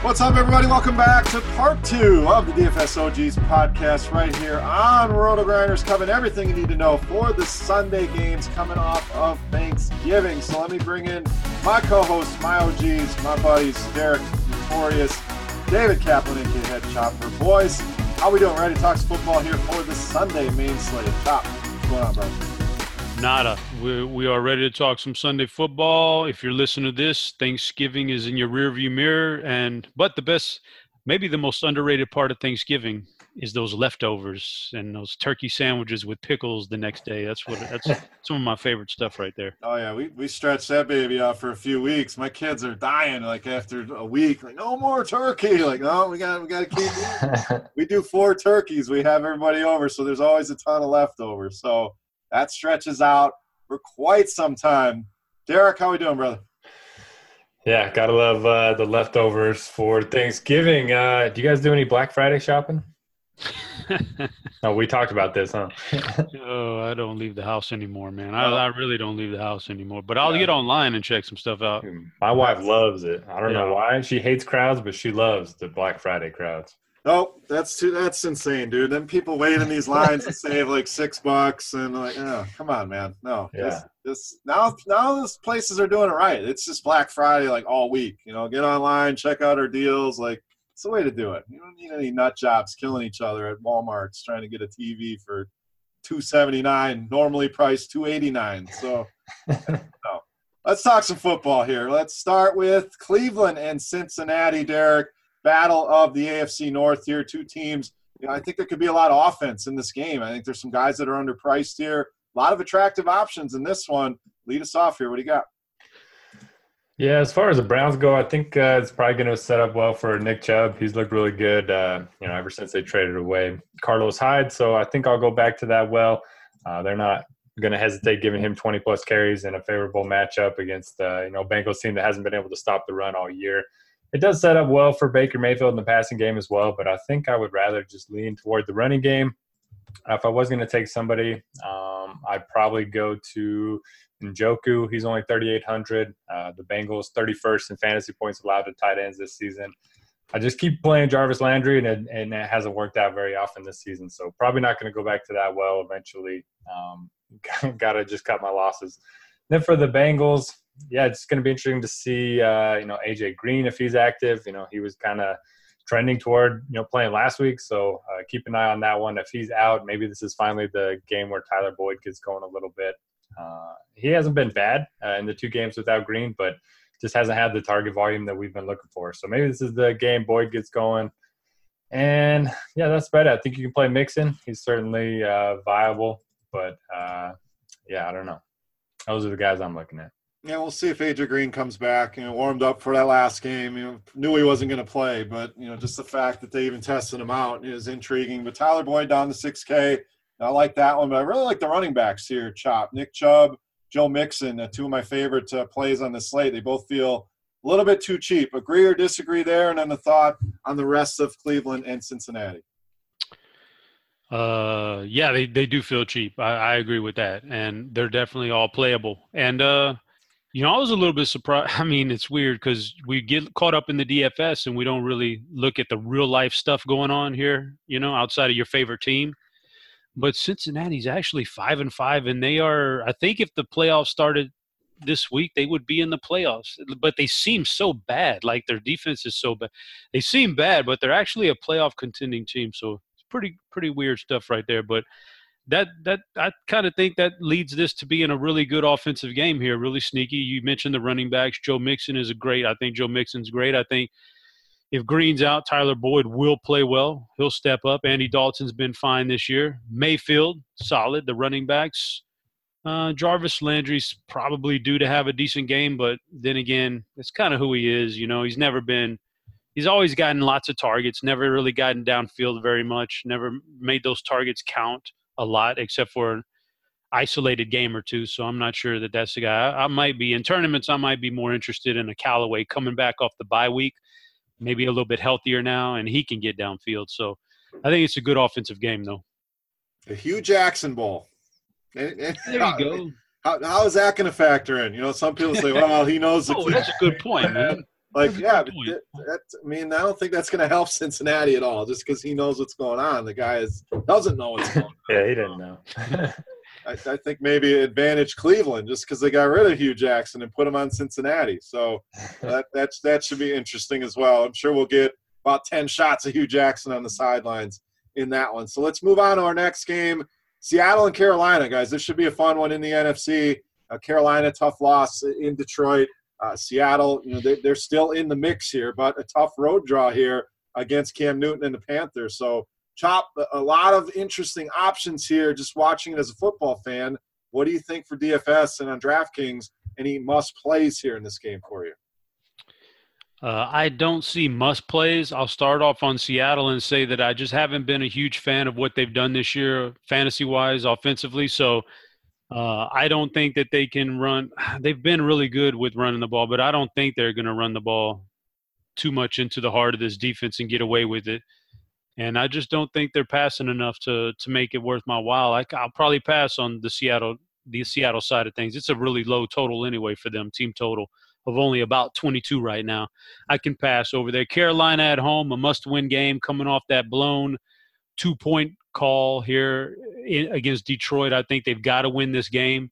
What's up, everybody? Welcome back to part two of the DFS OGs podcast right here on RotoGrinders, covering everything you need to know for the Sunday games coming off of Thanksgiving. So let me bring in my co-hosts, my OGs, my buddies, Derek Notorious, David Kaplan, and Head Chopper. Boys, how we doing? Ready to talk football here for the Sunday main slate? Chop, what's going on, bro? Nada. We, we are ready to talk some Sunday football. If you're listening to this, Thanksgiving is in your rearview mirror. And but the best, maybe the most underrated part of Thanksgiving is those leftovers and those turkey sandwiches with pickles the next day. That's what that's some of my favorite stuff right there. Oh yeah, we we stretched that baby out for a few weeks. My kids are dying like after a week, like no more turkey. Like no, we got we got to keep. we do four turkeys. We have everybody over, so there's always a ton of leftovers. So that stretches out for quite some time. Derek, how we doing, brother? Yeah, gotta love uh, the leftovers for Thanksgiving. Uh, do you guys do any Black Friday shopping? oh, we talked about this, huh? oh, I don't leave the house anymore, man. I, I really don't leave the house anymore. But I'll yeah. get online and check some stuff out. My wife loves it. I don't yeah. know why. She hates crowds, but she loves the Black Friday crowds. Oh, that's too. That's insane, dude. Then people wait in these lines and save like six bucks, and like, oh, come on, man. No, yeah. This, this now, now those places are doing it right. It's just Black Friday like all week. You know, get online, check out our deals. Like, it's the way to do it. You don't need any nut jobs killing each other at Walmart's trying to get a TV for two seventy nine, normally priced two eighty nine. So, no. Let's talk some football here. Let's start with Cleveland and Cincinnati, Derek battle of the AFC North here. Two teams. You know, I think there could be a lot of offense in this game. I think there's some guys that are underpriced here. A lot of attractive options in this one. Lead us off here. What do you got? Yeah, as far as the Browns go, I think uh, it's probably going to set up well for Nick Chubb. He's looked really good, uh, you know, ever since they traded away Carlos Hyde. So I think I'll go back to that well. Uh, they're not going to hesitate giving him 20 plus carries in a favorable matchup against, uh, you know, Bengals team that hasn't been able to stop the run all year it does set up well for Baker Mayfield in the passing game as well, but I think I would rather just lean toward the running game. If I was going to take somebody, um, I'd probably go to Njoku. He's only 3,800. Uh, the Bengals 31st in fantasy points allowed to tight ends this season. I just keep playing Jarvis Landry, and it, and it hasn't worked out very often this season. So probably not going to go back to that well eventually. Um, Got to just cut my losses. Then for the Bengals, yeah, it's going to be interesting to see, uh, you know, AJ Green if he's active. You know, he was kind of trending toward, you know, playing last week. So uh, keep an eye on that one. If he's out, maybe this is finally the game where Tyler Boyd gets going a little bit. Uh, he hasn't been bad uh, in the two games without Green, but just hasn't had the target volume that we've been looking for. So maybe this is the game Boyd gets going. And yeah, that's about it. I think you can play Mixon. He's certainly uh, viable, but uh, yeah, I don't know. Those are the guys I'm looking at. Yeah, we'll see if AJ Green comes back. You know, warmed up for that last game. You know, knew he wasn't going to play, but you know, just the fact that they even tested him out is intriguing. But Tyler Boyd down to 6K. I like that one, but I really like the running backs here. Chop, Nick Chubb, Joe Mixon, uh, two of my favorite uh, plays on the slate. They both feel a little bit too cheap. Agree or disagree there? And then the thought on the rest of Cleveland and Cincinnati. Uh, yeah, they, they do feel cheap. I, I agree with that, and they're definitely all playable. And uh, you know, I was a little bit surprised. I mean, it's weird because we get caught up in the DFS and we don't really look at the real life stuff going on here. You know, outside of your favorite team. But Cincinnati's actually five and five, and they are. I think if the playoffs started this week, they would be in the playoffs. But they seem so bad. Like their defense is so bad. They seem bad, but they're actually a playoff contending team. So it's pretty pretty weird stuff right there. But that that I kind of think that leads this to being a really good offensive game here, really sneaky. You mentioned the running backs. Joe Mixon is a great. I think Joe Mixon's great. I think if Green's out, Tyler Boyd will play well. He'll step up. Andy Dalton's been fine this year. Mayfield, solid. The running backs. Uh, Jarvis Landry's probably due to have a decent game, but then again, it's kind of who he is. You know, he's never been he's always gotten lots of targets, never really gotten downfield very much, never made those targets count a lot, except for an isolated game or two. So I'm not sure that that's the guy. I, I might be in tournaments. I might be more interested in a Callaway coming back off the bye week, maybe a little bit healthier now, and he can get downfield. So I think it's a good offensive game, though. The Hue Jackson Bowl. Eh, eh, there you go. How, how is that going to factor in? You know, some people say, "Well, he knows." oh, that's a good point, man. Like, yeah, that, that, I mean, I don't think that's going to help Cincinnati at all, just because he knows what's going on. The guy is doesn't know what's going on. yeah, he didn't know. I, I, think maybe advantage Cleveland just because they got rid of Hue Jackson and put him on Cincinnati. So that that's that should be interesting as well. I'm sure we'll get about ten shots of Hue Jackson on the sidelines in that one. So let's move on to our next game: Seattle and Carolina, guys. This should be a fun one in the NFC. Uh, Carolina, tough loss in Detroit. Uh, Seattle, you know, they, they're still in the mix here, but a tough road draw here against Cam Newton and the Panthers. So, Chop, a lot of interesting options here just watching it as a football fan. What do you think for DFS and on DraftKings? Any must plays here in this game for you? Uh, I don't see must plays. I'll start off on Seattle and say that I just haven't been a huge fan of what they've done this year, fantasy wise, offensively. So uh, I don't think that they can run. They've been really good with running the ball, but I don't think they're going to run the ball too much into the heart of this defense and get away with it. And I just don't think they're passing enough to to make it worth my while. I, I'll probably pass on the Seattle the Seattle side of things. It's a really low total anyway for them, team total of only about 22 right now. I can pass over there. Carolina at home, a must-win game, coming off that blown two-point call here in, against Detroit. I think they've got to win this game.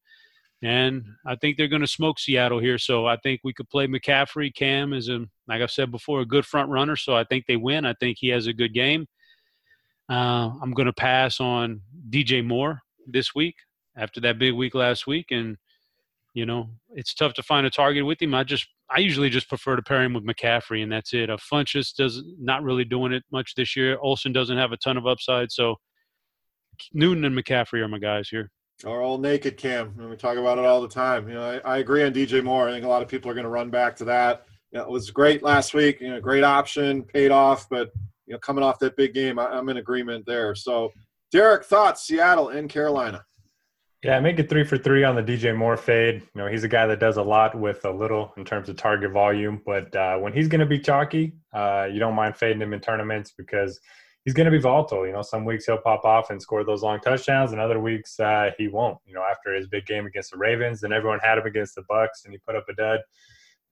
And I think they're going to smoke Seattle here. So I think we could play McCaffrey. Cam is, a, like I've said before, a good front runner. So I think they win. I think he has a good game. Uh, I'm going to pass on DJ Moore this week after that big week last week. And, you know, it's tough to find a target with him. I just, I usually just prefer to pair him with McCaffrey, and that's it. Uh, Funchess does not really doing it much this year. Olsen doesn't have a ton of upside. So Newton and McCaffrey are my guys here. Our all naked cam. and we talk about it all the time. You know, I, I agree on DJ Moore. I think a lot of people are going to run back to that. You know, it was great last week. You know, great option, paid off. But you know, coming off that big game, I, I'm in agreement there. So, Derek, thoughts? Seattle and Carolina. Yeah, make it three for three on the DJ Moore fade. You know, he's a guy that does a lot with a little in terms of target volume. But uh, when he's going to be chalky, uh, you don't mind fading him in tournaments because he's going to be volatile. You know, some weeks he'll pop off and score those long touchdowns, and other weeks uh, he won't. You know, after his big game against the Ravens, and everyone had him against the Bucs, and he put up a dud.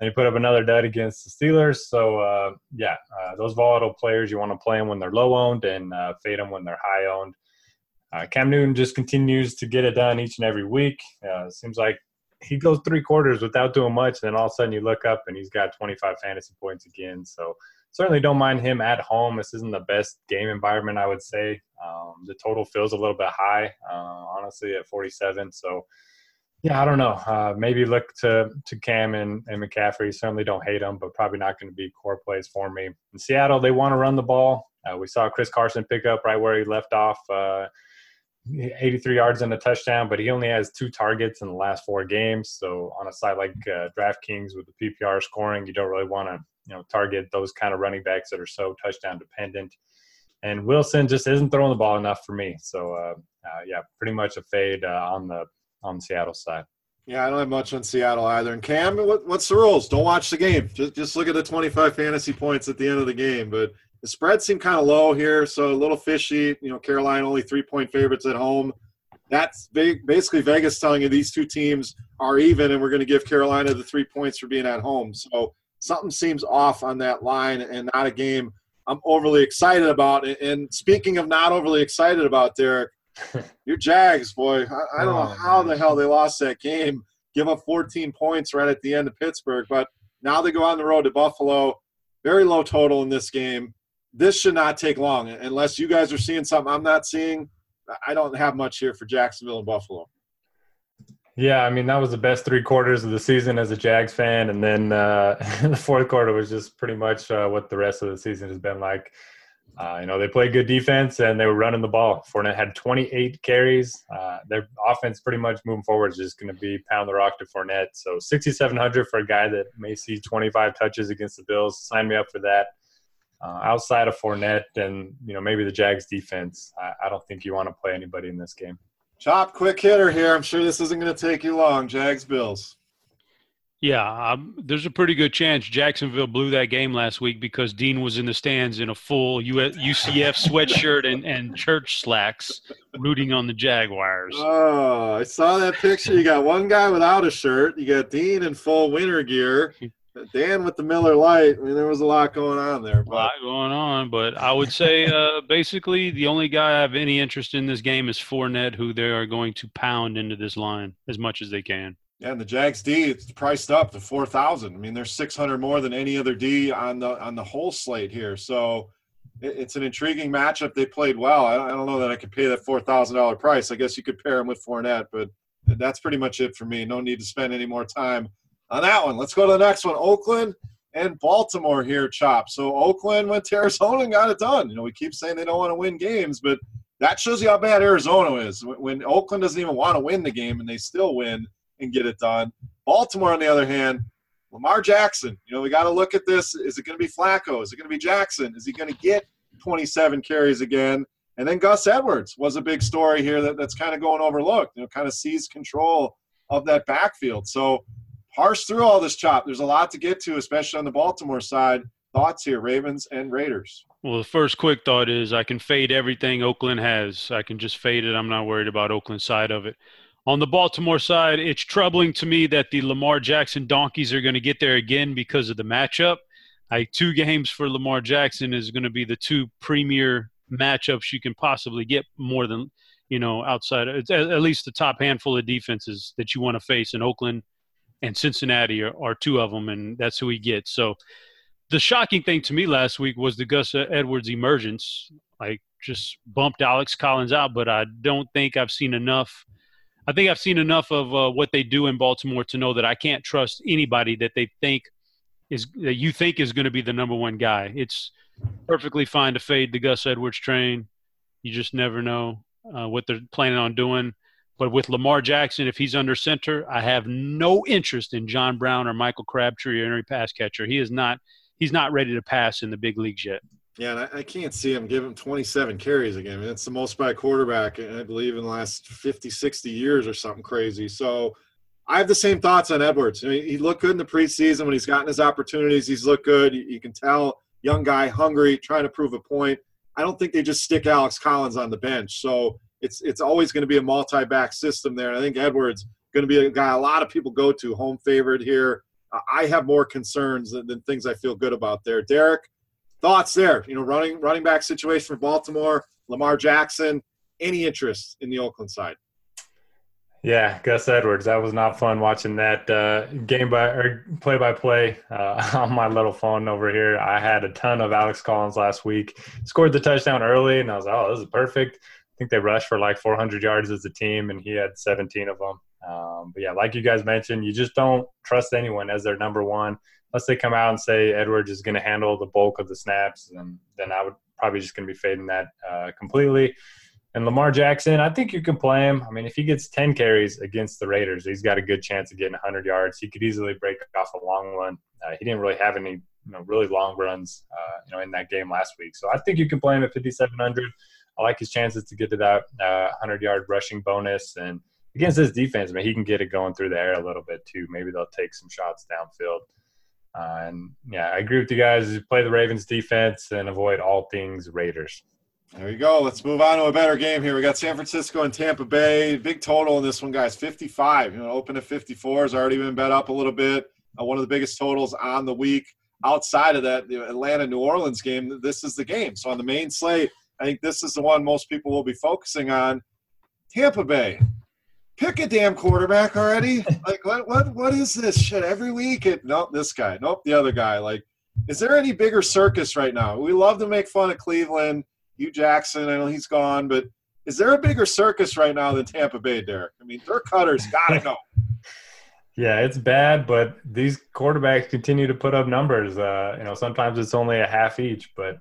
And he put up another dud against the Steelers. So uh, yeah, uh, those volatile players you want to play them when they're low owned and uh, fade them when they're high owned. Uh, Cam Newton just continues to get it done each and every week. Uh, seems like he goes three quarters without doing much, and then all of a sudden you look up and he's got 25 fantasy points again. So certainly don't mind him at home. This isn't the best game environment, I would say. Um, the total feels a little bit high, uh, honestly, at 47. So, yeah, I don't know. Uh, maybe look to to Cam and, and McCaffrey. Certainly don't hate them, but probably not going to be core plays for me. In Seattle, they want to run the ball. Uh, we saw Chris Carson pick up right where he left off uh, 83 yards and a touchdown, but he only has two targets in the last four games. So on a site like uh, DraftKings with the PPR scoring, you don't really want to you know target those kind of running backs that are so touchdown dependent. And Wilson just isn't throwing the ball enough for me. So uh, uh, yeah, pretty much a fade uh, on the on Seattle side. Yeah, I don't have much on Seattle either. And Cam, what, what's the rules? Don't watch the game. Just just look at the 25 fantasy points at the end of the game. But the spread seemed kind of low here, so a little fishy. You know, Carolina only three point favorites at home. That's basically Vegas telling you these two teams are even, and we're going to give Carolina the three points for being at home. So something seems off on that line, and not a game I'm overly excited about. And speaking of not overly excited about, Derek, your Jags, boy, I, I don't know oh, how the hell they lost that game. Give up 14 points right at the end of Pittsburgh, but now they go on the road to Buffalo. Very low total in this game this should not take long unless you guys are seeing something I'm not seeing. I don't have much here for Jacksonville and Buffalo. Yeah, I mean that was the best three quarters of the season as a Jags fan, and then uh, the fourth quarter was just pretty much uh, what the rest of the season has been like. Uh, you know, they played good defense and they were running the ball. Fournette had 28 carries. Uh, their offense pretty much moving forward is just going to be pound the rock to Fournette. So 6,700 for a guy that may see 25 touches against the Bills. Sign me up for that. Uh, outside of Fournette and you know maybe the Jags defense, I, I don't think you want to play anybody in this game. Chop, quick hitter here. I'm sure this isn't going to take you long. Jags, Bills. Yeah, um, there's a pretty good chance Jacksonville blew that game last week because Dean was in the stands in a full UCF sweatshirt and, and church slacks, rooting on the Jaguars. Oh, I saw that picture. You got one guy without a shirt. You got Dean in full winter gear. Dan with the Miller Lite. I mean, there was a lot going on there. But. A lot going on, but I would say uh, basically the only guy I have any interest in this game is Fournette, who they are going to pound into this line as much as they can. Yeah, and the Jags D it's priced up to four thousand. I mean, there's six hundred more than any other D on the on the whole slate here. So it, it's an intriguing matchup. They played well. I don't, I don't know that I could pay that four thousand dollar price. I guess you could pair him with Fournette, but that's pretty much it for me. No need to spend any more time on that one. Let's go to the next one. Oakland and Baltimore here, Chop. So Oakland went to Arizona and got it done. You know, we keep saying they don't want to win games, but that shows you how bad Arizona is. When Oakland doesn't even want to win the game and they still win and get it done. Baltimore, on the other hand, Lamar Jackson. You know, we got to look at this. Is it going to be Flacco? Is it going to be Jackson? Is he going to get 27 carries again? And then Gus Edwards was a big story here that, that's kind of going overlooked. You know, kind of seized control of that backfield. So parse through all this chop. There's a lot to get to, especially on the Baltimore side. Thoughts here, Ravens and Raiders. Well, the first quick thought is I can fade everything Oakland has. I can just fade it. I'm not worried about Oakland's side of it. On the Baltimore side, it's troubling to me that the Lamar Jackson donkeys are going to get there again because of the matchup. I two games for Lamar Jackson is going to be the two premier matchups you can possibly get more than you know outside at least the top handful of defenses that you want to face in Oakland and Cincinnati are, are two of them, and that's who he gets. So the shocking thing to me last week was the Gus Edwards emergence. Like just bumped Alex Collins out, but I don't think I've seen enough. I think I've seen enough of uh, what they do in Baltimore to know that I can't trust anybody that they think is that you think is going to be the number one guy. It's perfectly fine to fade the Gus Edwards train. You just never know uh, what they're planning on doing. But with Lamar Jackson, if he's under center, I have no interest in John Brown or Michael Crabtree or any pass catcher. He is not he's not ready to pass in the big leagues yet. Yeah, and I, I can't see him give him 27 carries again. I mean, it's the most by a quarterback, I believe, in the last 50, 60 years or something crazy. So I have the same thoughts on Edwards. I mean, he looked good in the preseason when he's gotten his opportunities. He's looked good. You, you can tell, young guy, hungry, trying to prove a point. I don't think they just stick Alex Collins on the bench. So it's it's always going to be a multi-back system there. I think Edwards going to be a guy a lot of people go to, home favorite here. Uh, I have more concerns than, than, things I feel good about there. Derek, thoughts there? You know, running running back situation for Baltimore, Lamar Jackson. Any interest in the Oakland side? Yeah, Gus Edwards. That was not fun watching that uh, game by or play by play on my little phone over here. I had a ton of Alex Collins last week. Scored the touchdown early, and I was like, "Oh, this is perfect." I think they rushed for like 400 yards as a team, and he had 17 of them. Um, but yeah, like you guys mentioned, you just don't trust anyone as their number one unless they come out and say Edwards is going to handle the bulk of the snaps, and then I would probably just going to be fading that uh, completely. And Lamar Jackson, I think you can play him. I mean, if he gets 10 carries against the Raiders, he's got a good chance of getting 100 yards. He could easily break off a long one. Uh, he didn't really have any, you know, really long runs, uh, you know, in that game last week. So I think you can play him at 5,700. I like his chances to get to that 100-yard uh, rushing bonus. And against this defense, I he can get it going through the air a little bit too. Maybe they'll take some shots downfield. Uh, and yeah, I agree with you guys. Play the Ravens defense and avoid all things Raiders. There you go. Let's move on to a better game here. We got San Francisco and Tampa Bay. Big total in this one, guys. 55. You know, open at 54 has already been bet up a little bit. Uh, one of the biggest totals on the week. Outside of that, the Atlanta New Orleans game, this is the game. So on the main slate, I think this is the one most people will be focusing on. Tampa Bay. Pick a damn quarterback already. like what what what is this shit every week? It nope, this guy. Nope, the other guy. Like, is there any bigger circus right now? We love to make fun of Cleveland Hue Jackson, I know he's gone, but is there a bigger circus right now than Tampa Bay, Derek? I mean, Dirk Koetter's got to go. yeah, it's bad, but these quarterbacks continue to put up numbers. Uh, you know, sometimes it's only a half each, but.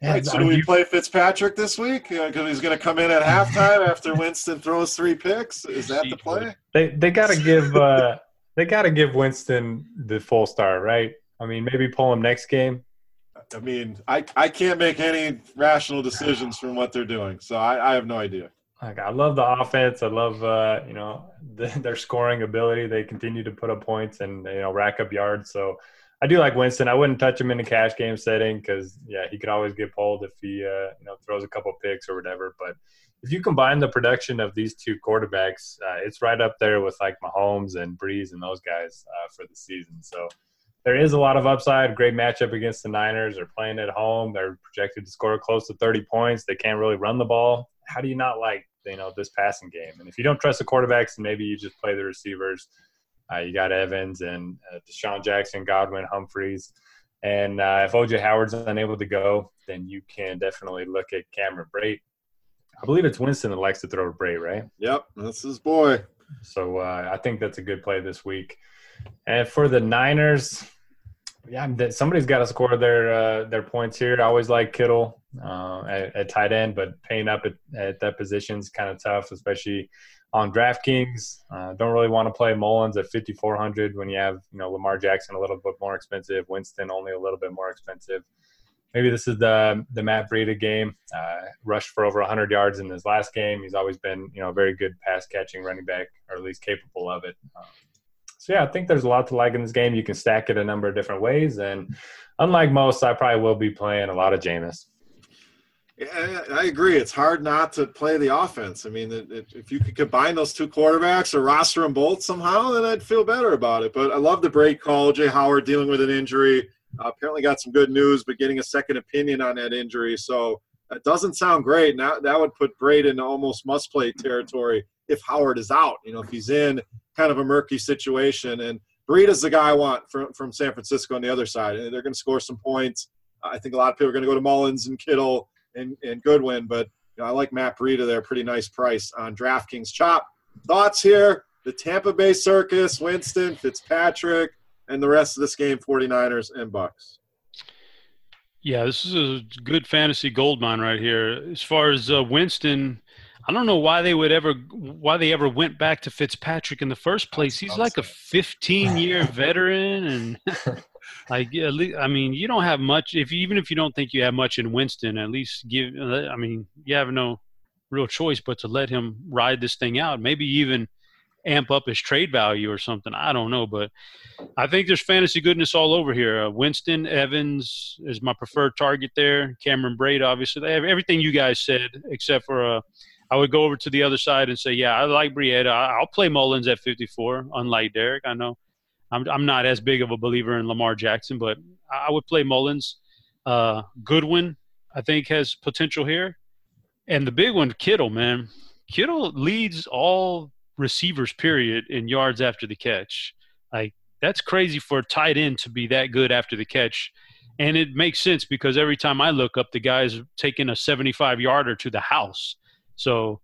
Yeah, right, so do we play Fitzpatrick this week? Because uh, he's going to come in at halftime after Winston throws three picks. Is that the play? They they got to give uh, they got to give Winston the full star, right? I mean, maybe pull him next game. I mean, I, I can't make any rational decisions from what they're doing, so I, I have no idea. Like I love the offense. I love uh, you know the, their scoring ability. They continue to put up points and you know rack up yards. So I do like Winston. I wouldn't touch him in a cash game setting because yeah, he could always get pulled if he uh, you know throws a couple picks or whatever. But if you combine the production of these two quarterbacks, uh, it's right up there with like Mahomes and Brees and those guys uh, for the season. So there is a lot of upside. Great matchup against the Niners. They're playing at home. They're projected to score close to 30 points. They can't really run the ball. How do you not like you know this passing game? And if you don't trust the quarterbacks, maybe you just play the receivers. Uh, you got Evans and uh, DeSean Jackson, Godwin, Humphries. And uh, if OJ Howard's unable to go, then you can definitely look at Cameron Brate. I believe it's Winston that likes to throw to Brate, right? Yep, that's his boy. So uh, I think that's a good play this week. And for the Niners, yeah, somebody's got to score their uh, their points here. I always like Kittle uh, at, at, tight end, but paying up at, at that position is kind of tough, especially on DraftKings. Uh, don't really want to play Mullens at 5400 when you have you know Lamar Jackson a little bit more expensive, Winston only a little bit more expensive. Maybe this is the the Matt Breida game. Uh, rushed for over 100 yards in his last game. He's always been you know a very good pass catching running back, or at least capable of it. Um, so yeah, I think there's a lot to like in this game. You can stack it a number of different ways, and unlike most, I probably will be playing a lot of Jameis. Yeah, I agree. It's hard not to play the offense. I mean, it, it, if you could combine those two quarterbacks or roster them both somehow, then I'd feel better about it. But I love the Brate call. Jay Howard dealing with an injury. Uh, apparently got some good news, but getting a second opinion on that injury. So it doesn't sound great. Now that would put Brate in almost must-play territory if Howard is out. You know, if he's in, kind of a murky situation. And Breida's the guy I want from, from San Francisco on the other side. And they're going to score some points. I think a lot of people are going to go to Mullens and Kittle and, and Goodwin, but you know, I like Matt Breida there. Pretty nice price on DraftKings. Chop, thoughts here? The Tampa Bay Circus, Winston, Fitzpatrick, and the rest of this game, 49ers and Bucs. Yeah, this is a good fantasy gold mine right here. As far as uh, Winston, I don't know why they would ever why they ever went back to Fitzpatrick in the first place. He's like a 15 year veteran and like least, I mean, you don't have much if even if you don't think you have much in Winston, at least give I mean, you have no real choice but to let him ride this thing out. Maybe even amp up his trade value or something. I don't know, but I think there's fantasy goodness all over here. Uh, Winston Evans is my preferred target there. Cameron Brate, obviously, they have everything you guys said except for uh, I would go over to the other side and say, yeah, I like Breida. I'll play Mullens at 54, unlike Derek. I know I'm, I'm not as big of a believer in Lamar Jackson, but I would play Mullens. Uh, Goodwin, I think, has potential here. And the big one, Kittle, man. Kittle leads all receivers, period, in yards after the catch. Like, that's crazy for a tight end to be that good after the catch. And it makes sense because every time I look up, the guy's taking a 75 yarder to the house. So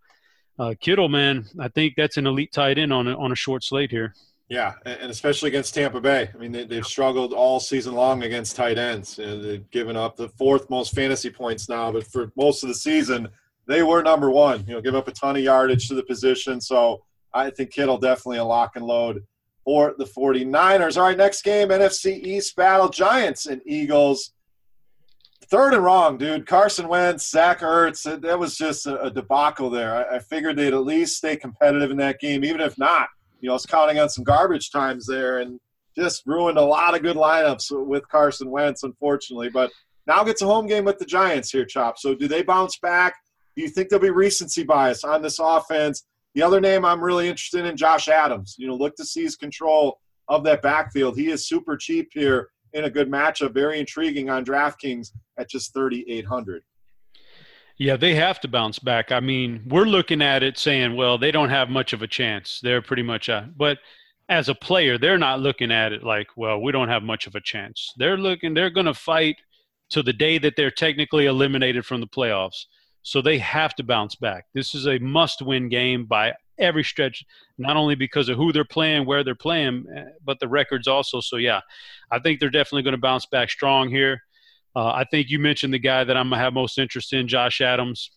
uh, Kittle, man, I think that's an elite tight end on a, on a short slate here. Yeah, and especially against Tampa Bay. I mean, they, have struggled all season long against tight ends. And they've given up the fourth most fantasy points now, but for most of the season, they were number one. You know, give up a ton of yardage to the position. So I think Kittle definitely a lock and load for the 49ers. All right, next game, NFC East battle, Giants and Eagles. Third and wrong, dude. Carson Wentz, Zach Ertz. That was just a, debacle there. I, I figured they'd at least stay competitive in that game, even if not. You know, I was counting on some garbage times there and just ruined a lot of good lineups with Carson Wentz, unfortunately. But now gets a home game with the Giants here, Chop. So do they bounce back? Do you think there'll be recency bias on this offense? The other name I'm really interested in, Josh Adams. You know, look to his control of that backfield. He is super cheap here in a good matchup, very intriguing on DraftKings at just 3,800. Yeah, they have to bounce back. I mean, we're looking at it saying, well, they don't have much of a chance. They're pretty much out. But as a player, they're not looking at it like, well, we don't have much of a chance. They're looking, they're going to fight to the day that they're technically eliminated from the playoffs. So they have to bounce back. This is a must win game by every stretch, not only because of who they're playing, where they're playing, eh, but the records also. So, yeah, I think they're definitely going to bounce back strong here. Uh, I think you mentioned the guy that I'm to have most interest in, Josh Adams,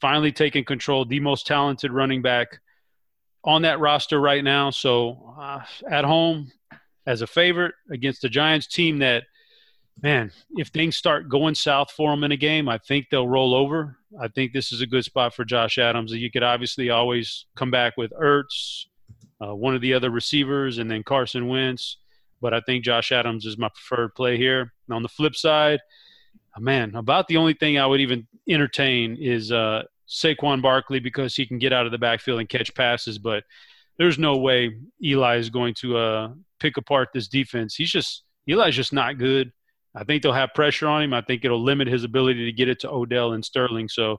finally taking control, the most talented running back on that roster right now. So, uh, at home as a favorite against the Giants team that man, if things start going south for them in a game, I think they'll roll over. I think this is a good spot for Josh Adams. You could obviously always come back with Ertz, uh, one of the other receivers, and then Carson Wentz. But I think Josh Adams is my preferred play here. And on the flip side, uh, man, about the only thing I would even entertain is uh, Saquon Barkley because he can get out of the backfield and catch passes. But there's no way Eli is going to uh, pick apart this defense. He's just Eli's just not good. I think they'll have pressure on him. I think it'll limit his ability to get it to Odell and Sterling. So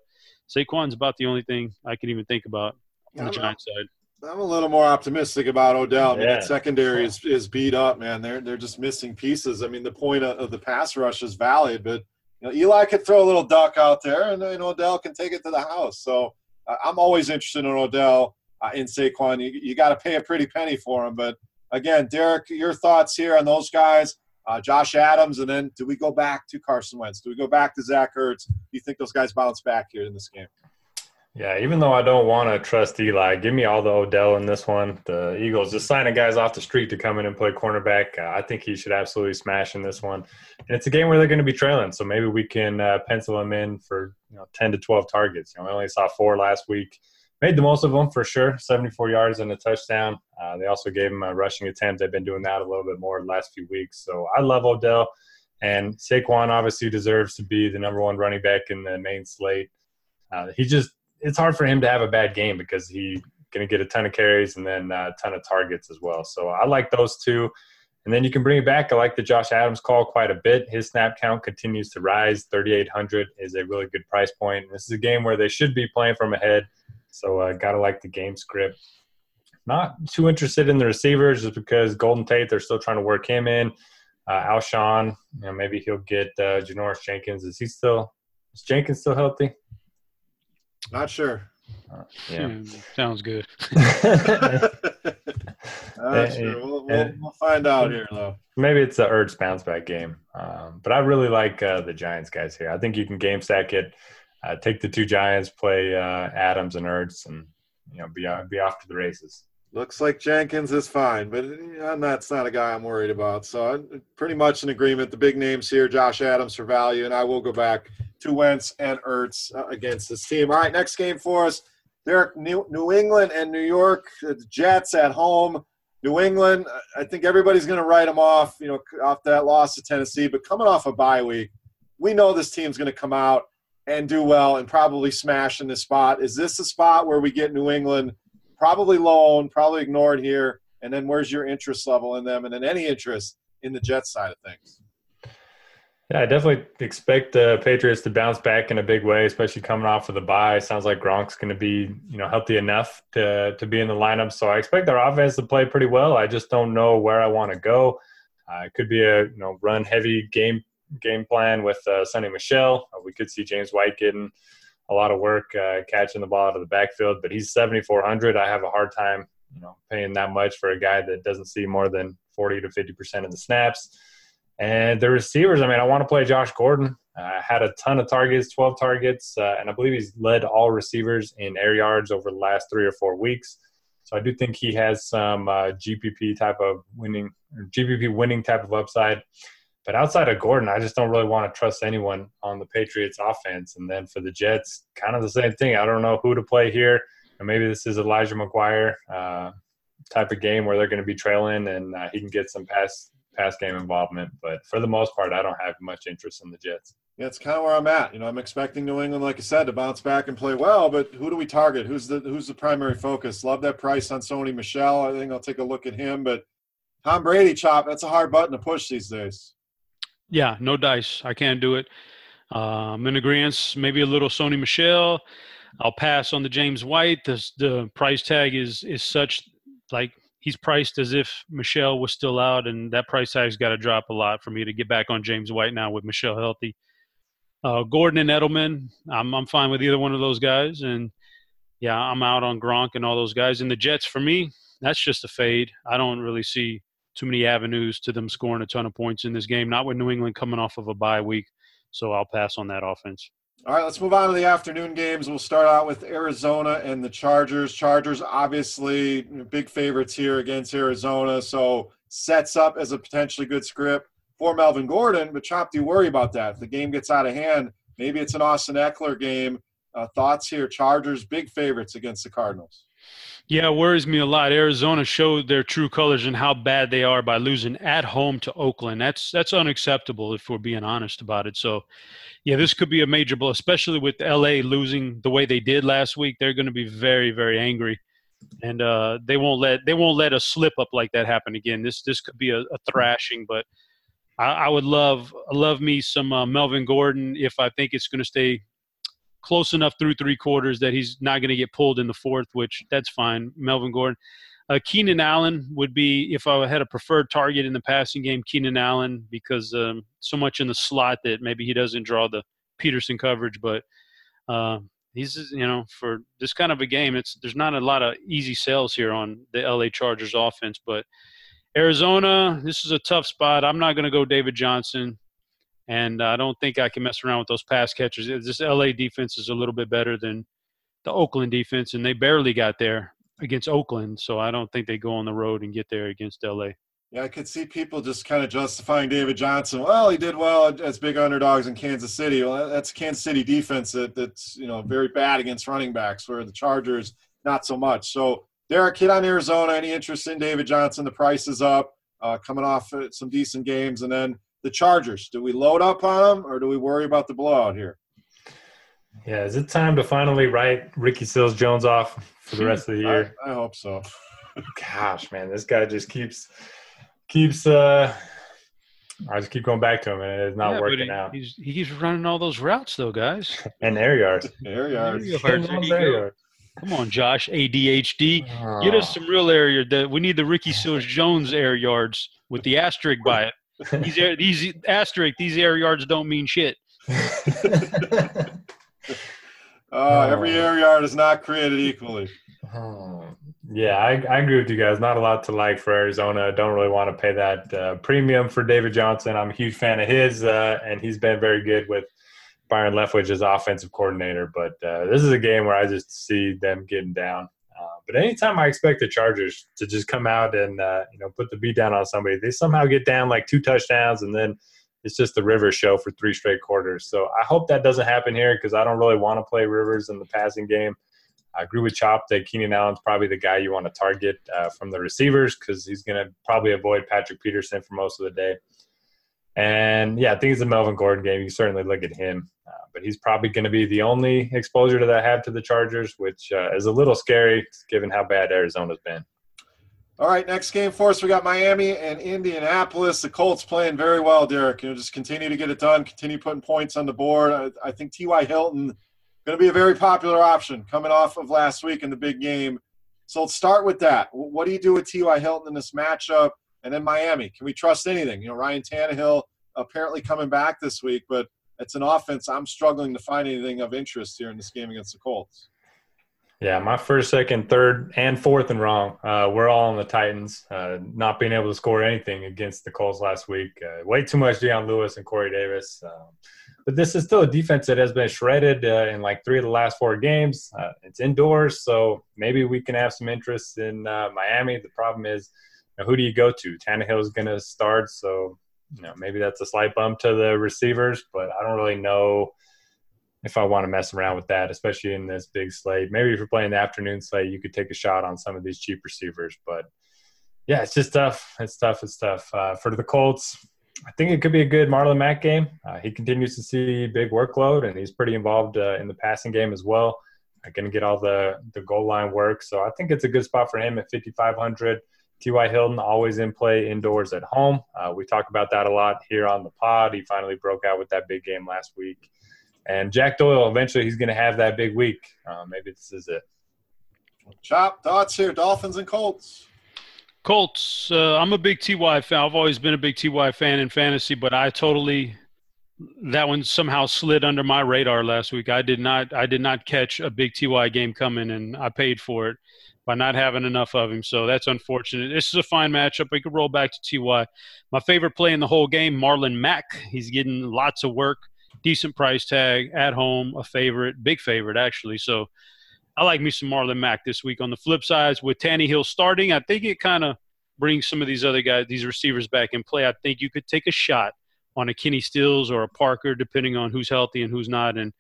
Saquon's about the only thing I can even think about on the Giants side. I'm a little more optimistic about Odell. I mean, yeah. that secondary is, is beat up, man. They're they're just missing pieces. I mean, the point of, of the pass rush is valid, but you know, Eli could throw a little duck out there, and then Odell can take it to the house. So uh, I'm always interested in Odell uh, in Saquon. You, you got to pay a pretty penny for him, but again, Derek, your thoughts here on those guys? uh, Josh Adams, and then do we go back to Carson Wentz? Do we go back to Zach Ertz? Do you think those guys bounce back here in this game? Yeah, even though I don't want to trust Eli, give me all the Odell in this one. The Eagles just signing guys off the street to come in and play cornerback. Uh, I think he should absolutely smash in this one. And it's a game where they're going to be trailing, so maybe we can uh, pencil him in for you know 10 to 12 targets. You know, we only saw four last week made the most of them for sure. 74 yards and a touchdown. Uh, they also gave him a rushing attempt. They've been doing that a little bit more the last few weeks. So I love Odell. And Saquon obviously deserves to be the number one running back in the main slate. Uh, he just, it's hard for him to have a bad game because he's going to get a ton of carries and then a ton of targets as well. So I like those two. And then you can bring it back. I like the Josh Adams call quite a bit. His snap count continues to rise. 3,800 is a really good price point. This is a game where they should be playing from ahead. So uh, gotta like the game script. Not too interested in the receivers just because Golden Tate they're still trying to work him in. Uh, Alshon, you know, maybe he'll get uh, Janoris Jenkins. Is he still? Is Jenkins still healthy? Not sure. Uh, yeah, hmm, sounds good. Not sure. We'll, we'll, we'll, find out here though. Maybe it's the Ertz bounce back game, um, but I really like uh, the Giants guys here. I think you can game stack it uh, take the two Giants, play uh, Adams and Ertz, and you know be uh, be off to the races. Looks like Jenkins is fine, but that's not a guy I'm worried about. So I'm pretty much in agreement. The big names here: Josh Adams for value, and I will go back to Wentz and Ertz uh, against this team. All right, next game for us: Derek, New, New England and New York. The Jets at home. New England, I think everybody's going to write them off, you know, off that loss to Tennessee. But coming off a bye week, we know this team's going to come out and do well and probably smash in this spot. Is this a spot where we get New England probably low owned, probably ignored here? And then where's your interest level in them? And then any interest in the Jets side of things? Yeah, I definitely expect the Patriots to bounce back in a big way, especially coming off of the bye. Sounds like Gronk's going to be, you know, healthy enough to to be in the lineup. So I expect their offense to play pretty well. I just don't know where I want to go. Uh, it could be a you know run heavy game game plan with uh, Sony Michel. Uh, we could see James White getting a lot of work uh, catching the ball out of the backfield, but he's 7,400. I have a hard time, you know, paying that much for a guy that doesn't see more than 40 to 50 percent of the snaps. And the receivers, I mean, I want to play Josh Gordon. Uh, had a ton of targets, 12 targets, uh, and I believe he's led all receivers in air yards over the last three or four weeks. So I do think he has some uh, GPP type of winning, GPP winning type of upside. But outside of Gordon, I just don't really want to trust anyone on the Patriots offense. And then for the Jets, kind of the same thing. I don't know who to play here. And maybe this is Elijah McGuire uh, type of game where they're going to be trailing and uh, he can get some pass pass game involvement. But for the most part, I don't have much interest in the Jets. Yeah, it's kind of where I'm at. You know, I'm expecting New England, like I said, to bounce back and play well. But who do we target? Who's the who's the primary focus? Love that price on Sony Michel. I think I'll take a look at him. But Tom Brady, chop. That's a hard button to push these days. Yeah, no dice. I can't do it. Uh, I'm in agreement. Maybe a little Sony Michel. I'll pass on the James White. The, the price tag is is such like he's priced as if Michel was still out, and that price tag's got to drop a lot for me to get back on James White now with Michel healthy. Uh, Gordon and Edelman, I'm I'm fine with either one of those guys, and yeah, I'm out on Gronk and all those guys. And the Jets, for me, that's just a fade. I don't really see too many avenues to them scoring a ton of points in this game. Not with New England coming off of a bye week, so I'll pass on that offense. All right, let's move on to the afternoon games. We'll start out with Arizona and the Chargers. Chargers, obviously, big favorites here against Arizona, so sets up as a potentially good script for Melvin Gordon. But Chop, do you worry about that? If the game gets out of hand, maybe it's an Austin Ekeler game. Uh, thoughts here? Chargers, big favorites against the Cardinals. Yeah, it worries me a lot. Arizona showed their true colors and how bad they are by losing at home to Oakland. That's that's unacceptable if we're being honest about it. So, yeah, this could be a major blow, especially with LA losing the way they did last week. They're going to be very very angry, and uh, they won't let they won't let a slip up like that happen again. This this could be a, a thrashing, but I, I, would love love me some uh, Melvin Gordon if I think it's going to stay close enough through three quarters that he's not going to get pulled in the fourth, which that's fine. Melvin Gordon. Uh, Keenan Allen would be if I had a preferred target in the passing game. Keenan Allen because um, so much in the slot that maybe he doesn't draw the Peterson coverage, but uh, he's you know for this kind of a game, it's there's not a lot of easy sales here on the LA Chargers offense. But Arizona, this is a tough spot. I'm not going to go David Johnson and I don't think I can mess around with those pass catchers. This LA defense is a little bit better than the Oakland defense, and they barely got there against Oakland, so I don't think they go on the road and get there against LA. Yeah, I could see people just kind of justifying David Johnson. Well, he did well as big underdogs in Kansas City. Well, that's Kansas City defense that, that's you know very bad against running backs, where the Chargers not so much. So, Derek, hit on Arizona. Any interest in David Johnson? The price is up, uh, coming off some decent games, and then the Chargers. Do we load up on them or do we worry about the blowout here? Yeah, is it time to finally write Ricky Seals Jones off for the rest of the year? I, I hope so. Gosh, man, this guy just keeps keeps uh I just keep going back to him and it's not yeah, working he, out. He's, he keeps running all those routes though, guys. and air yards. air yards. Air yards. Come on, Josh, ADHD. Oh. Get us some real air yard. We need the Ricky Seals Jones air yards with the asterisk by it these air, these asterisk these air yards don't mean shit. uh, every air yard is not created equally. Yeah, I, I agree with you guys. Not a lot to like for Arizona. Don't really want to pay that uh, premium for David Johnson. I'm a huge fan of his, uh, and he's been very good with Byron Leftwich as offensive coordinator. But uh, this is a game where I just see them getting down. Uh, but anytime I expect the Chargers to just come out and uh, you know put the beat down on somebody, they somehow get down like two touchdowns, and then it's just the Rivers show for three straight quarters. So I hope that doesn't happen here because I don't really want to play Rivers in the passing game. I agree with Chop that Keenan Allen's probably the guy you want to target uh, from the receivers because he's going to probably avoid Patrick Peterson for most of the day. And yeah, I think it's a Melvin Gordon game. You certainly look at him, uh, but he's probably going to be the only exposure to that I have to the Chargers, which uh, is a little scary given how bad Arizona's been. All right, next game for us, we got Miami and Indianapolis. The Colts playing very well, Derek. You know, just continue to get it done, continue putting points on the board. I, I think T.Y. Hilton going to be a very popular option coming off of last week in the big game. So let's start with that. What do you do with T.Y. Hilton in this matchup? And then Miami, can we trust anything? You know, Ryan Tannehill apparently coming back this week, but it's an offense I'm struggling to find anything of interest here in this game against the Colts. Yeah, my first, second, third, and fourth and wrong. Uh, we're all on the Titans, uh, not being able to score anything against the Colts last week. Uh, way too much Dion Lewis and Corey Davis. Um, but this is still a defense that has been shredded uh, in like three of the last four games. Uh, it's indoors, so maybe we can have some interest in uh, Miami. The problem is, know, who do you go to? Tannehill is going to start, so you know maybe that's a slight bump to the receivers, but I don't really know if I want to mess around with that, especially in this big slate. Maybe if you're playing the afternoon slate, you could take a shot on some of these cheap receivers. But yeah, it's just tough. It's tough. It's tough. Uh, for the Colts, I think it could be a good Marlon Mack game. Uh, he continues to see big workload, and he's pretty involved uh, in the passing game as well. Going to get all the the goal line work, so I think it's a good spot for him at 5,500. T.Y. Hilton always in play indoors at home. Uh, we talk about that a lot here on the pod. He finally broke out with that big game last week. And Jack Doyle, eventually, he's going to have that big week. Uh, maybe this is it. Chop thoughts here: Dolphins and Colts. Colts. Uh, I'm a big Ty fan. I've always been a big Ty fan in fantasy, but I totally that one somehow slid under my radar last week. I did not. I did not catch a big Ty game coming, and I paid for it by not having enough of him. So that's unfortunate. This is a fine matchup. We could roll back to Ty. My favorite play in the whole game, Marlon Mack. He's getting lots of work decent price tag at home, a favorite, big favorite actually. So I like me some Marlon Mack this week. On the flip side, with Tannehill starting, I think it kind of brings some of these other guys, these receivers back in play. I think you could take a shot on a Kenny Stills or a Parker, depending on who's healthy and who's not, and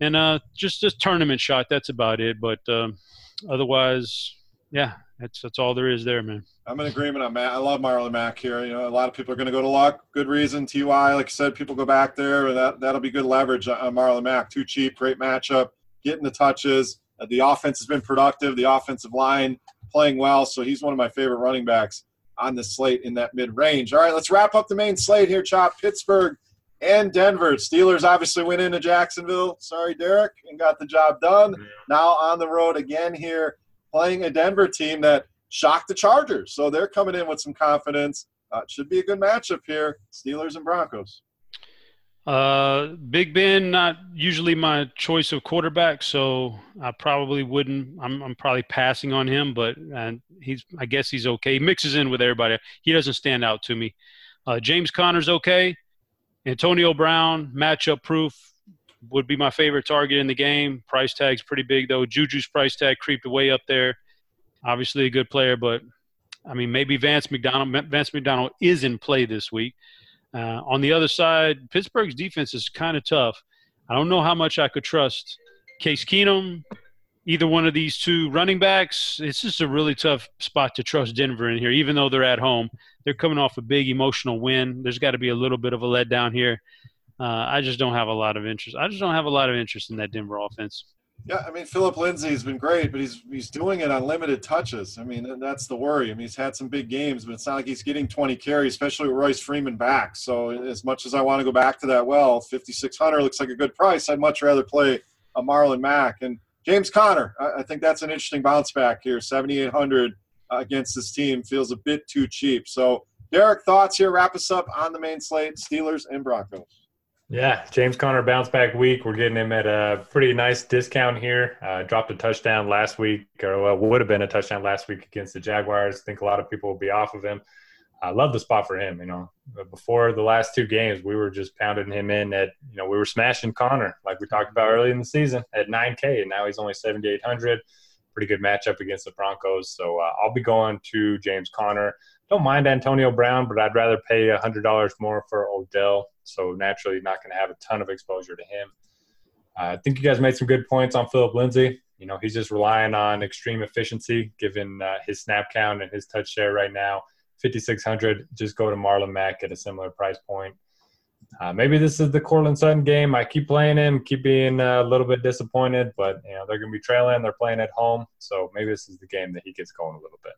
and uh, just a tournament shot. That's about it. But um, otherwise, yeah, that's that's all there is there, man. I'm in agreement on Matt. I love Marlon Mack here. You know, a lot of people are going to go to Luck. Good reason. Ty, like I said, people go back there. That that'll be good leverage on Marlon Mack. Too cheap. Great matchup. Getting the touches. Uh, the offense has been productive. The offensive line playing well. So he's one of my favorite running backs on the slate in that mid range. All right, let's wrap up the main slate here. Chop Pittsburgh and Denver. Steelers obviously went into Jacksonville. Sorry, Derek, and got the job done. Now on the road again here, playing a Denver team that shocked the Chargers. So they're coming in with some confidence. Uh, should be a good matchup here. Steelers and Broncos. Uh, Big Ben, not usually my choice of quarterback, so I probably wouldn't. I'm, I'm probably passing on him, but he's. I guess he's okay. He mixes in with everybody. He doesn't stand out to me. Uh, James Conner's okay. Antonio Brown, matchup proof, would be my favorite target in the game. Price tag's pretty big though. Juju's price tag creeped way up there. Obviously a good player, but I mean maybe Vance McDonald. Vance McDonald is in play this week. Uh, on the other side, Pittsburgh's defense is kind of tough. I don't know how much I could trust Case Keenum, either one of these two running backs. It's just a really tough spot to trust Denver in here, even though they're at home. They're coming off a big emotional win. There's got to be a little bit of a letdown here. Uh, I just don't have a lot of interest. I just don't have a lot of interest in that Denver offense. Yeah, I mean Philip Lindsay has been great, but he's he's doing it on limited touches. I mean that's the worry. I mean he's had some big games, but it's not like he's getting 20 carries, especially with Royce Freeman back. So as much as I want to go back to that well, 5600 looks like a good price. I'd much rather play a Marlon Mack and James Conner. I, I think that's an interesting bounce back here. 7800 against this team feels a bit too cheap. So Derek, thoughts here. Wrap us up on the main slate: Steelers and Broncos. Yeah, James Conner bounce back week. We're getting him at a pretty nice discount here. Uh, dropped a touchdown last week, or well, would have been a touchdown last week against the Jaguars. I think a lot of people will be off of him. I love the spot for him. You know, before the last two games, we were just pounding him in at, you know, we were smashing Conner like we talked about early in the season at 9K, and now he's only 7,800. Pretty good matchup against the Broncos. So uh, I'll be going to James Conner. Don't mind Antonio Brown, but I'd rather pay $100 more for Odell so naturally, not going to have a ton of exposure to him. Uh, I think you guys made some good points on Philip Lindsay. You know, he's just relying on extreme efficiency given uh, his snap count and his touch share right now. 5,600, just go to Marlon Mack at a similar price point. Uh, maybe this is the Courtland Sutton game. I keep playing him, keep being uh, a little bit disappointed, but you know they're going to be trailing. They're playing at home, so maybe this is the game that he gets going a little bit.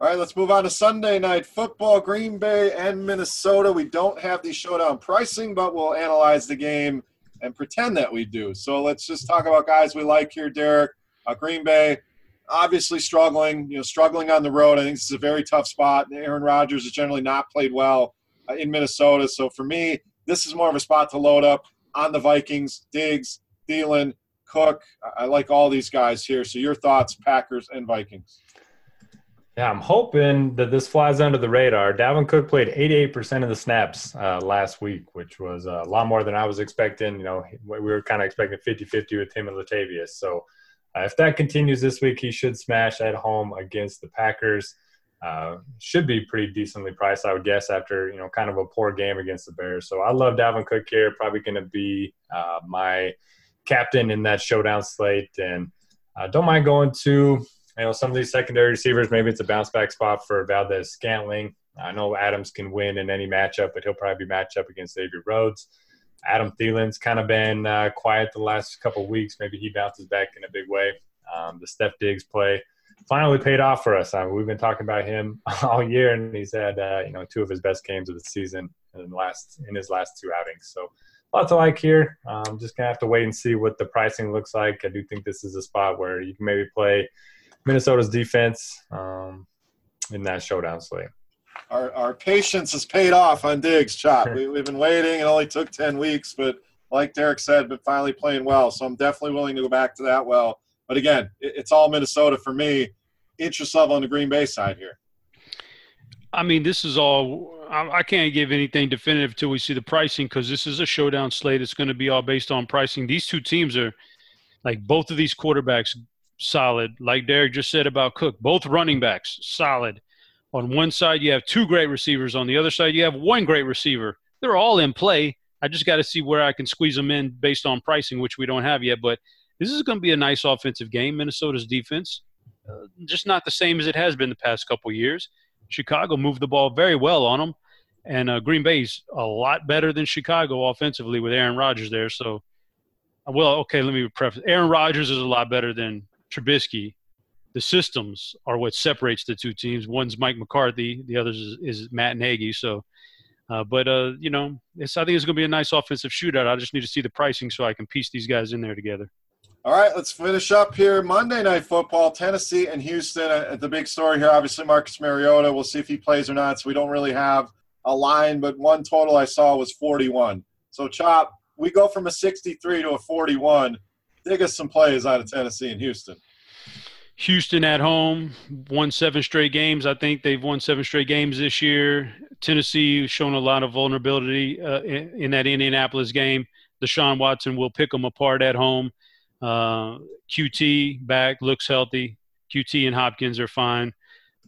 All right, let's move on to Sunday night football. Green Bay and Minnesota. We don't have the showdown pricing, but we'll analyze the game and pretend that we do. So let's just talk about guys we like here, Derek. Uh, Green Bay, obviously struggling. You know, struggling on the road. I think this is a very tough spot. Aaron Rodgers has generally not played well uh, in Minnesota. So for me, this is more of a spot to load up on the Vikings. Diggs, Thielen, Cook. I like all these guys here. So your thoughts, Packers and Vikings. Yeah, I'm hoping that this flies under the radar. Dalvin Cook played 88% of the snaps uh, last week, which was a lot more than I was expecting. You know, we were kind of expecting 50-50 with him and Latavius. So uh, if that continues this week, he should smash at home against the Packers. Uh, should be pretty decently priced, I would guess, after you know kind of a poor game against the Bears. So I love Dalvin Cook here. Probably going to be uh, my captain in that showdown slate, and uh, don't mind going to you know, some of these secondary receivers, maybe it's a bounce back spot for Valdes Scantling. I know Adams can win in any matchup, but he'll probably be matched up against Xavier Rhodes. Adam Thielen's kind of been uh, quiet the last couple weeks. Maybe he bounces back in a big way. Um, the Steph Diggs play finally paid off for us. Uh, we've been talking about him all year, and he's had uh, you know two of his best games of the season in last in his last two outings. So lots to like here. Um, just gonna have to wait and see what the pricing looks like. I do think this is a spot where you can maybe play Minnesota's defense um, in that showdown slate. Our, our patience has paid off on Diggs, Chop. we, have been waiting. It only took 10 weeks, but like Derek said, been finally playing well. So I'm definitely willing to go back to that well. But again, it, it's all Minnesota for me. Interest level on the Green Bay side here. I mean, this is all. I can't give anything definitive until we see the pricing because this is a showdown slate. It's going to be all based on pricing. These two teams are like both of these quarterbacks solid. Like Derek just said about Cook, both running backs solid. On one side, you have two great receivers. On the other side, you have one great receiver. They're all in play. I just got to see where I can squeeze them in based on pricing, which we don't have yet. But this is going to be a nice offensive game. Minnesota's defense, uh, just not the same as it has been the past couple years. Chicago moved the ball very well on them, and uh, Green Bay's a lot better than Chicago offensively with Aaron Rodgers there. So, well, okay, let me preface. Aaron Rodgers is a lot better than Trubisky, the systems are what separates the two teams. One's Mike McCarthy, the other is, is Matt Nagy. So, uh, but uh, you know, I think it's going to be a nice offensive shootout. I just need to see the pricing so I can piece these guys in there together. All right, let's finish up here. Monday Night Football, Tennessee and Houston. Uh, the big story here, obviously, Marcus Mariota. We'll see if he plays or not. So we don't really have a line, but one total I saw was 41. So, Chop, we go from a 63 to a 41 dig us some plays out of Tennessee and Houston. Houston at home won seven straight games. I think they've won seven straight games this year. Tennessee shown a lot of vulnerability uh, in, in, that Indianapolis game. Deshaun Watson will pick them apart at home. Uh, Coutee back looks healthy. Coutee and Hopkins are fine.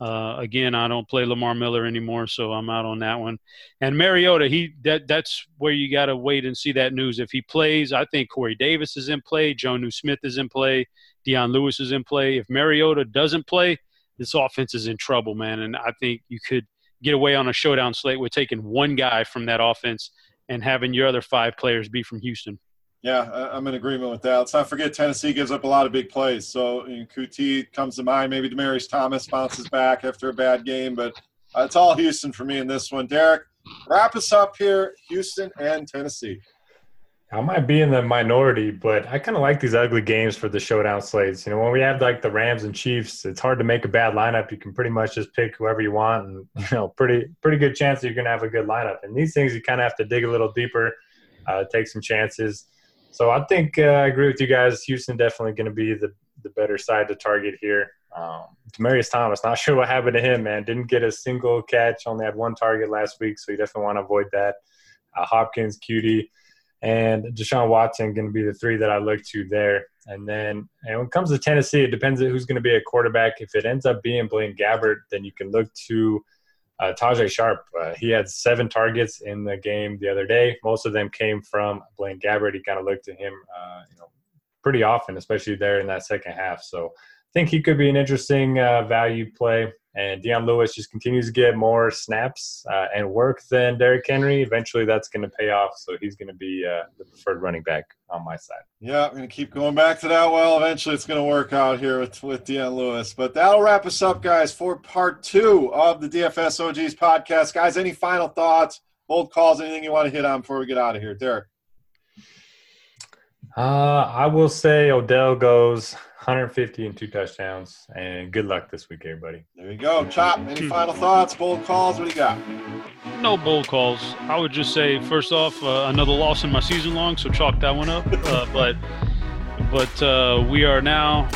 Uh, again, I don't play Lamar Miller anymore, so I'm out on that one. And Mariota, he that that's where you got to wait and see that news. If he plays, I think Corey Davis is in play, Jonnu Smith is in play, Dion Lewis is in play. If Mariota doesn't play, this offense is in trouble, man. And I think you could get away on a showdown slate with taking one guy from that offense and having your other five players be from Houston. Yeah, I'm in agreement with that. Let's not forget Tennessee gives up a lot of big plays. So you know, Coutee comes to mind. Maybe Demaryius Thomas bounces back after a bad game, but uh, it's all Houston for me in this one. Derek, wrap us up here. Houston and Tennessee. I might be in the minority, but I kind of like these ugly games for the showdown slates. You know, when we have like the Rams and Chiefs, it's hard to make a bad lineup. You can pretty much just pick whoever you want, and you know, pretty pretty good chance that you're going to have a good lineup. And these things, you kind of have to dig a little deeper, uh, take some chances. So I think uh, I agree with you guys. Houston definitely going to be the, the better side to target here. Um, Demaryius Thomas, not sure what happened to him, man. Didn't get a single catch, only had one target last week, so you definitely want to avoid that. Uh, Hopkins, Coutee, and Deshaun Watson going to be the three that I look to there. And then and when it comes to Tennessee, it depends on who's going to be a quarterback. If it ends up being Blaine Gabbert, then you can look to – uh, Tajae Sharpe, uh, he had seven targets in the game the other day. Most of them came from Blaine Gabbert. He kind of looked at him, uh, you know, pretty often, especially there in that second half. So I think he could be an interesting uh, value play. And Dion Lewis just continues to get more snaps uh, and work than Derrick Henry. Eventually, that's going to pay off. So he's going to be uh, the preferred running back on my side. Yeah, I'm going to keep going back to that. Well, eventually, it's going to work out here with with Dion Lewis. But that'll wrap us up, guys, for part two of the DFS OGs podcast. Guys, any final thoughts, bold calls, anything you want to hit on before we get out of here, Derek? Uh, I will say Odell goes 150 and two touchdowns. And good luck this week, everybody. There you go. Chop, any final thoughts, bold calls? What do you got? No bold calls. I would just say, first off, uh, another loss in my season long, so chalk that one up. Uh, but but uh, we are now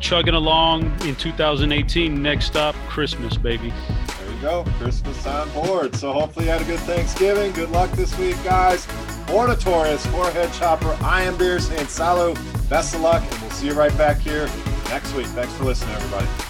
chugging along in 2018. Next stop, Christmas, baby. Go. Christmas on board. So hopefully you had a good Thanksgiving. Good luck this week, guys. Notorious, Forehead Chopper, I am Beer saying salut. Best of luck, and we'll see you right back here next week. Thanks for listening, everybody.